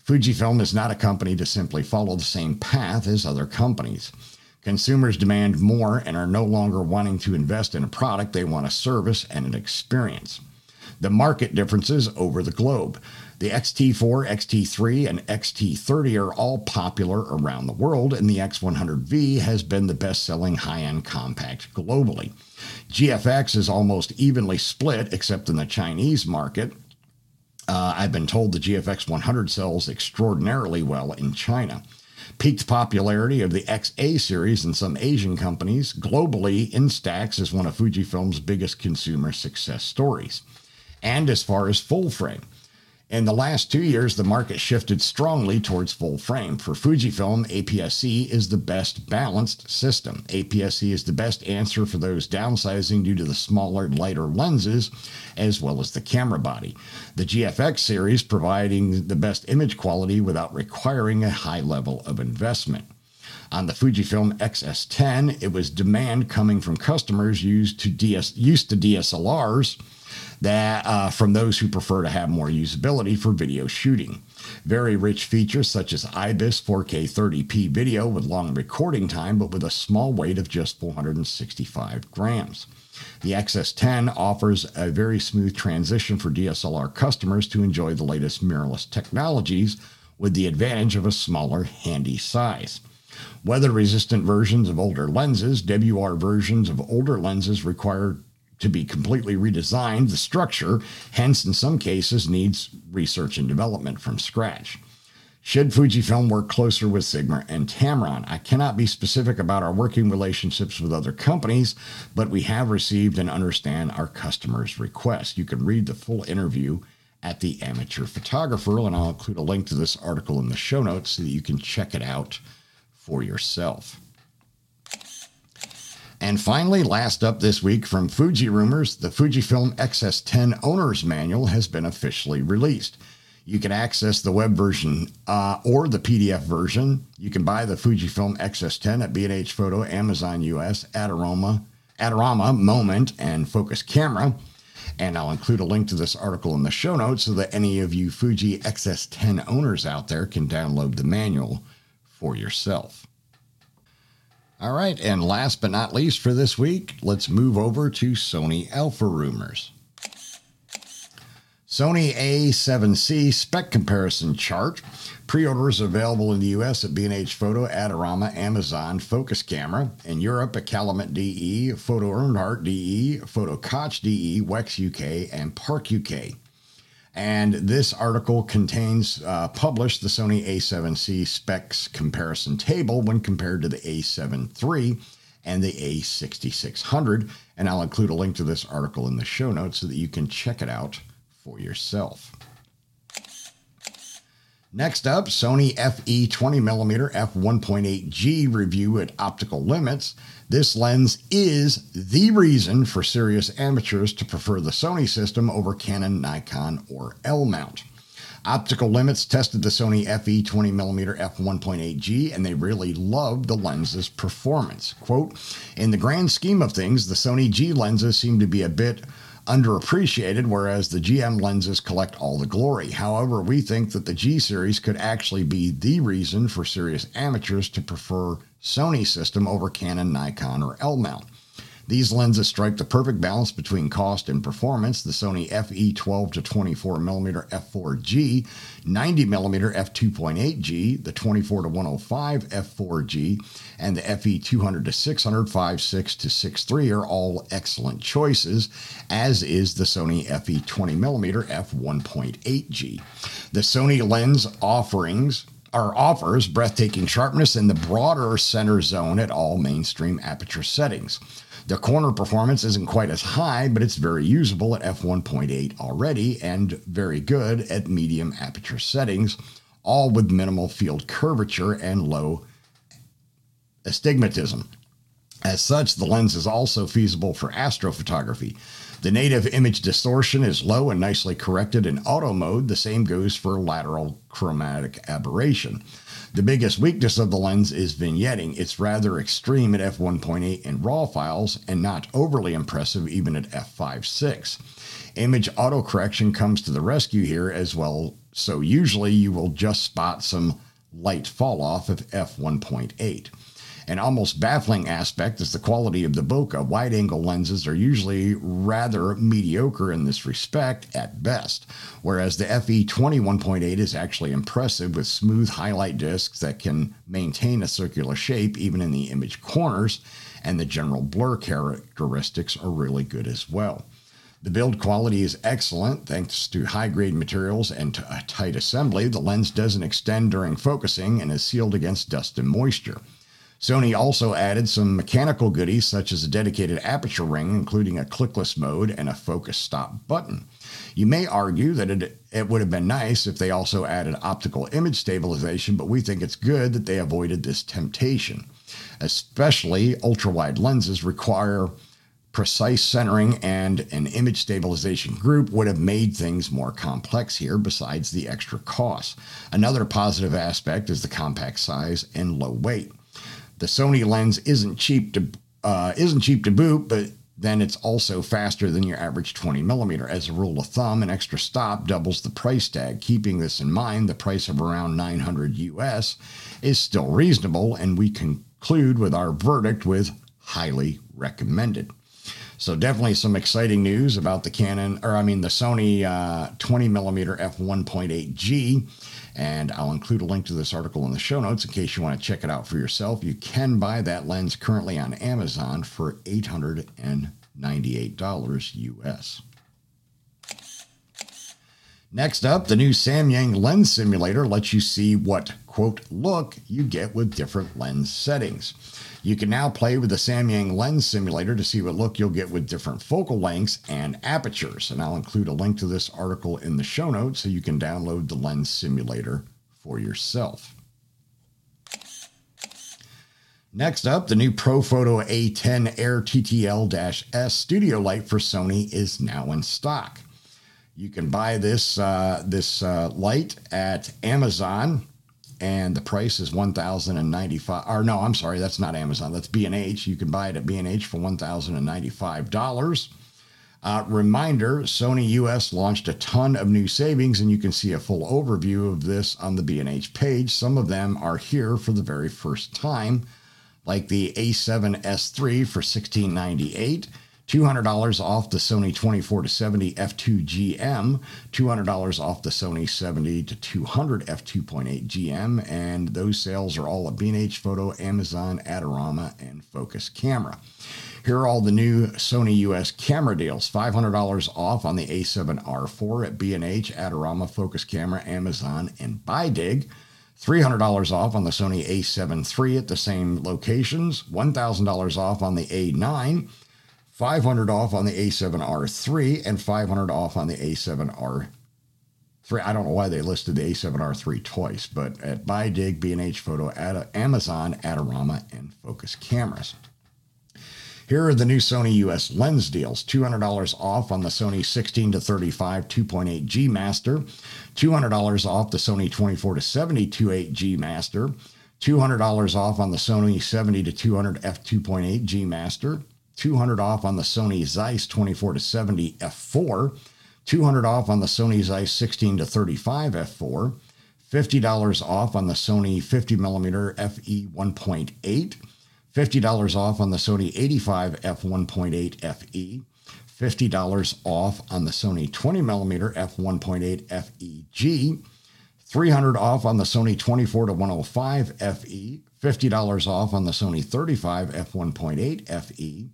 Fujifilm is not a company to simply follow the same path as other companies. Consumers demand more and are no longer wanting to invest in a product, they want a service and an experience. The market differences over the globe. The XT4, XT3, and XT30 are all popular around the world, and the X100V has been the best selling high end compact globally. GFX is almost evenly split, except in the Chinese market. Uh, I've been told the GFX 100 sells extraordinarily well in China peaked popularity of the XA series in some Asian companies. Globally, in Instax is one of Fujifilm's biggest consumer success stories. And as far as full frame, in the last two years, the market shifted strongly towards full frame. For Fujifilm, APS-C is the best balanced system. APS-C is the best answer for those downsizing due to the smaller, lighter lenses, as well as the camera body. The GFX series providing the best image quality without requiring a high level of investment. On the Fujifilm XS10, it was demand coming from customers used to, DS, used to DSLRs that uh, from those who prefer to have more usability for video shooting. Very rich features such as IBIS 4K 30p video with long recording time, but with a small weight of just 465 grams. The XS10 offers a very smooth transition for DSLR customers to enjoy the latest mirrorless technologies with the advantage of a smaller, handy size. Weather resistant versions of older lenses, WR versions of older lenses require to be completely redesigned, the structure, hence, in some cases, needs research and development from scratch. Should Fujifilm work closer with Sigma and Tamron? I cannot be specific about our working relationships with other companies, but we have received and understand our customers' requests. You can read the full interview at the Amateur Photographer, and I'll include a link to this article in the show notes so that you can check it out for yourself. And finally, last up this week from Fuji Rumors, the Fujifilm XS10 Owner's Manual has been officially released. You can access the web version uh, or the PDF version. You can buy the Fujifilm XS10 at B&H Photo, Amazon US, Adorama, Adorama, Moment, and Focus Camera. And I'll include a link to this article in the show notes so that any of you Fuji XS10 owners out there can download the manual for yourself. All right, and last but not least for this week, let's move over to Sony Alpha rumors. Sony A7C spec comparison chart. Pre-orders available in the US at B&H Photo, Adorama, Amazon, Focus Camera. In Europe at Calumet DE, Photo Erhardt DE, Photo Koch DE, Wex UK, and Park UK. And this article contains uh, published the Sony A7C specs comparison table when compared to the A7 III and the A6600. And I'll include a link to this article in the show notes so that you can check it out for yourself. Next up, Sony FE 20mm f1.8G review at Optical Limits. This lens is the reason for serious amateurs to prefer the Sony system over Canon, Nikon, or L mount. Optical Limits tested the Sony FE 20mm f1.8G and they really loved the lens's performance. Quote, in the grand scheme of things, the Sony G lenses seem to be a bit underappreciated, whereas the GM lenses collect all the glory. However, we think that the G series could actually be the reason for serious amateurs to prefer Sony system over Canon, Nikon, or L mount. These lenses strike the perfect balance between cost and performance. The Sony FE 12 to 24 mm f4G, 90 mm f2.8G, the 24 to 105 f4G, and the FE 200 to 600, 5.6 to 6.3 are all excellent choices, as is the Sony FE 20 mm f1.8G. The Sony lens offerings or offers breathtaking sharpness in the broader center zone at all mainstream aperture settings. The corner performance isn't quite as high, but it's very usable at f1.8 already and very good at medium aperture settings, all with minimal field curvature and low astigmatism. As such, the lens is also feasible for astrophotography. The native image distortion is low and nicely corrected in auto mode. The same goes for lateral chromatic aberration. The biggest weakness of the lens is vignetting. It's rather extreme at f1.8 in RAW files and not overly impressive even at f5.6. Image autocorrection comes to the rescue here as well, so usually you will just spot some light fall off of f1.8. An almost baffling aspect is the quality of the bokeh. Wide angle lenses are usually rather mediocre in this respect at best, whereas the FE 21.8 is actually impressive with smooth highlight discs that can maintain a circular shape even in the image corners, and the general blur characteristics are really good as well. The build quality is excellent thanks to high grade materials and a uh, tight assembly. The lens doesn't extend during focusing and is sealed against dust and moisture. Sony also added some mechanical goodies such as a dedicated aperture ring, including a clickless mode and a focus stop button. You may argue that it, it would have been nice if they also added optical image stabilization, but we think it's good that they avoided this temptation. Especially ultra wide lenses require precise centering and an image stabilization group would have made things more complex here besides the extra cost. Another positive aspect is the compact size and low weight. The Sony lens isn't cheap to uh, isn't cheap to boot, but then it's also faster than your average 20 millimeter. As a rule of thumb, an extra stop doubles the price tag. Keeping this in mind, the price of around 900 US is still reasonable, and we conclude with our verdict with highly recommended. So definitely some exciting news about the Canon, or I mean the Sony uh, 20 millimeter f1.8G. And I'll include a link to this article in the show notes in case you want to check it out for yourself. You can buy that lens currently on Amazon for $898 US. Next up, the new Samyang lens simulator lets you see what, quote, look you get with different lens settings. You can now play with the Samyang lens simulator to see what look you'll get with different focal lengths and apertures. And I'll include a link to this article in the show notes so you can download the lens simulator for yourself. Next up, the new Profoto A10 Air TTL S studio light for Sony is now in stock. You can buy this uh, this uh, light at Amazon and the price is 1095 or no i'm sorry that's not amazon that's b&h you can buy it at b&h for $1095 uh, reminder sony us launched a ton of new savings and you can see a full overview of this on the b&h page. Some of them are here for the very first time like the a7s3 for 1698 $200 off the Sony 24 to 70 f2 GM, $200 off the Sony 70 to 200 f2.8 GM, and those sales are all at B&H Photo, Amazon, Adorama, and Focus Camera. Here are all the new Sony US camera deals. $500 off on the A7R4 at B&H, Adorama, Focus Camera, Amazon, and Buydig. $300 off on the Sony A7 III at the same locations. $1,000 off on the A9. 500 off on the A7R3 and 500 off on the A7R3. I don't know why they listed the A7R3 twice, but at Buydig, B&H Photo, Amazon, Adorama, and Focus Cameras. Here are the new Sony US lens deals. $200 off on the Sony 16 to 35 2.8 G Master, $200 off the Sony 24 to 70 2.8 G Master, $200 off on the Sony 70 to 200 f2.8 G Master, 200 off on the Sony Zeiss 24 to 70 f4, 200 off on the Sony Zeiss 16 to 35 f4, $50 off on the Sony 50 millimeter FE 1.8, $50 off on the Sony 85 f1.8 FE, $50 off on the Sony 20 millimeter f1.8 FEG, 300 off on the Sony 24 to 105 FE, $50 off on the Sony 35 f1.8 FE,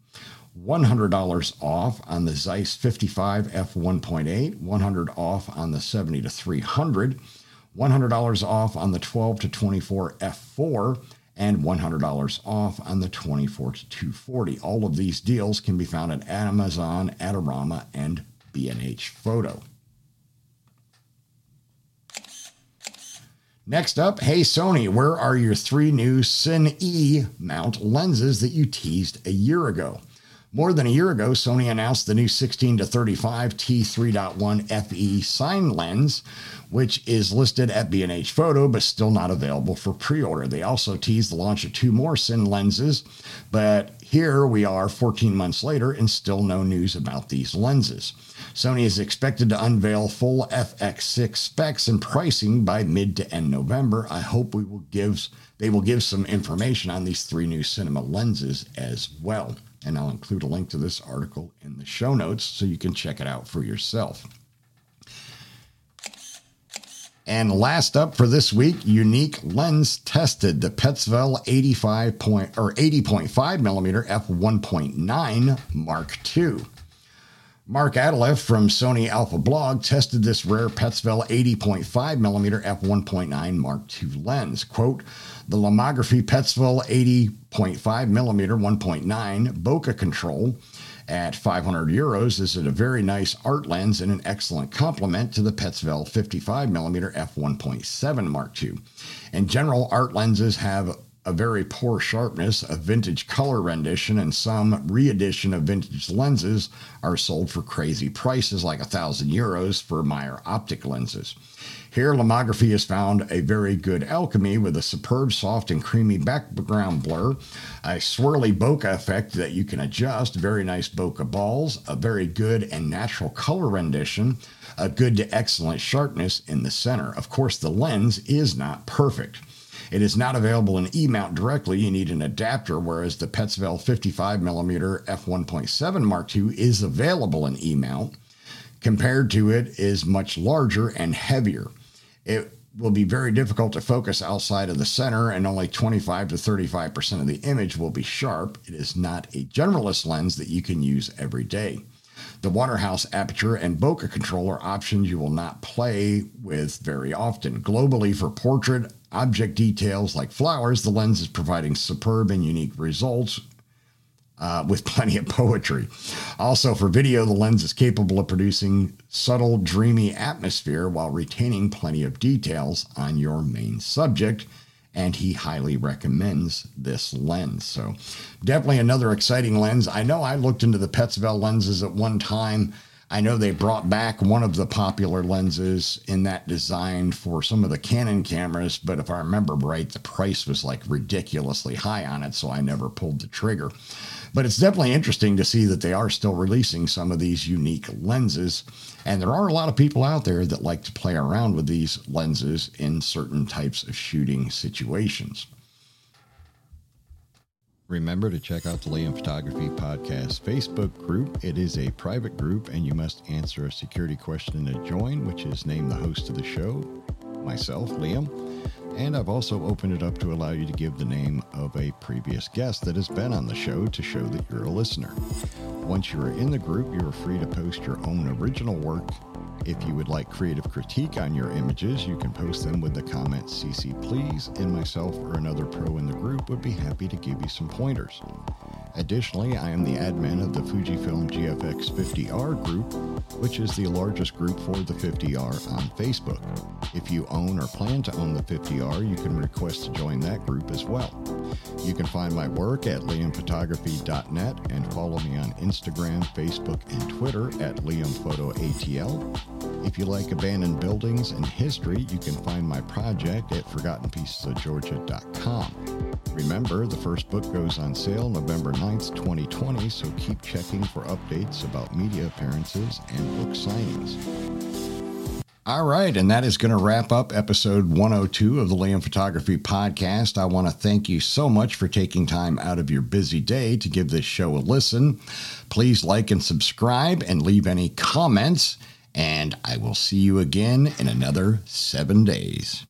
$100 off on the Zeiss 55 f1.8, 100 off on the 70 to 300, $100 off on the 12 to 24 f4, and $100 off on the 24 to 240. All of these deals can be found at Amazon, Adorama, and B&H Photo. Next up, hey Sony, where are your three new Cine E mount lenses that you teased a year ago? More than a year ago, Sony announced the new 16 to 35 T3.1 FE sign lens, which is listed at B&H Photo but still not available for pre-order. They also teased the launch of two more Cine lenses, but here we are 14 months later and still no news about these lenses. Sony is expected to unveil full FX6 specs and pricing by mid to end November. I hope we will give they will give some information on these three new cinema lenses as well. And I'll include a link to this article in the show notes so you can check it out for yourself. And last up for this week, Unique Lens tested the Petzval 85 point or 80.5 millimeter f1.9 Mark II. Mark Adalev from Sony Alpha Blog tested this rare Petzval 80.5 millimeter f1.9 Mark II lens. Quote, the Lomography Petzval 80.5 millimeter 1.9 bokeh control at 500 euros is a very nice art lens and an excellent complement to the Petzval 55mm f1.7 Mark II. In general, art lenses have a very poor sharpness, a vintage color rendition, and some re-edition of vintage lenses are sold for crazy prices like a thousand euros for Meyer optic lenses. Here, lomography has found a very good alchemy with a superb, soft, and creamy background blur, a swirly bokeh effect that you can adjust, very nice bokeh balls, a very good and natural color rendition, a good to excellent sharpness in the center. Of course, the lens is not perfect. It is not available in E-mount directly. You need an adapter, whereas the Petzval 55mm f1.7 Mark II is available in E-mount. Compared to it is much larger and heavier it will be very difficult to focus outside of the center, and only 25 to 35% of the image will be sharp. It is not a generalist lens that you can use every day. The Waterhouse aperture and bokeh control are options you will not play with very often. Globally, for portrait object details like flowers, the lens is providing superb and unique results uh, with plenty of poetry. Also, for video, the lens is capable of producing subtle, dreamy atmosphere while retaining plenty of details on your main subject. And he highly recommends this lens. So, definitely another exciting lens. I know I looked into the Petzval lenses at one time. I know they brought back one of the popular lenses in that design for some of the Canon cameras, but if I remember right, the price was like ridiculously high on it, so I never pulled the trigger. But it's definitely interesting to see that they are still releasing some of these unique lenses. And there are a lot of people out there that like to play around with these lenses in certain types of shooting situations. Remember to check out the Liam Photography Podcast Facebook group. It is a private group, and you must answer a security question to join, which is name the host of the show, myself, Liam. And I've also opened it up to allow you to give the name of a previous guest that has been on the show to show that you're a listener. Once you are in the group, you are free to post your own original work. If you would like creative critique on your images, you can post them with the comment CC please, and myself or another pro in the group would be happy to give you some pointers. Additionally, I am the admin of the Fujifilm GFX 50R group, which is the largest group for the 50R on Facebook. If you own or plan to own the 50R, you can request to join that group as well. You can find my work at liamphotography.net and follow me on Instagram, Facebook, and Twitter at liamphotoatl. If you like abandoned buildings and history, you can find my project at forgottenpiecesofgeorgia.com. Remember, the first book goes on sale November 9th, 2020, so keep checking for updates about media appearances and book signings. All right, and that is going to wrap up episode 102 of the Liam Photography Podcast. I want to thank you so much for taking time out of your busy day to give this show a listen. Please like and subscribe and leave any comments, and I will see you again in another seven days.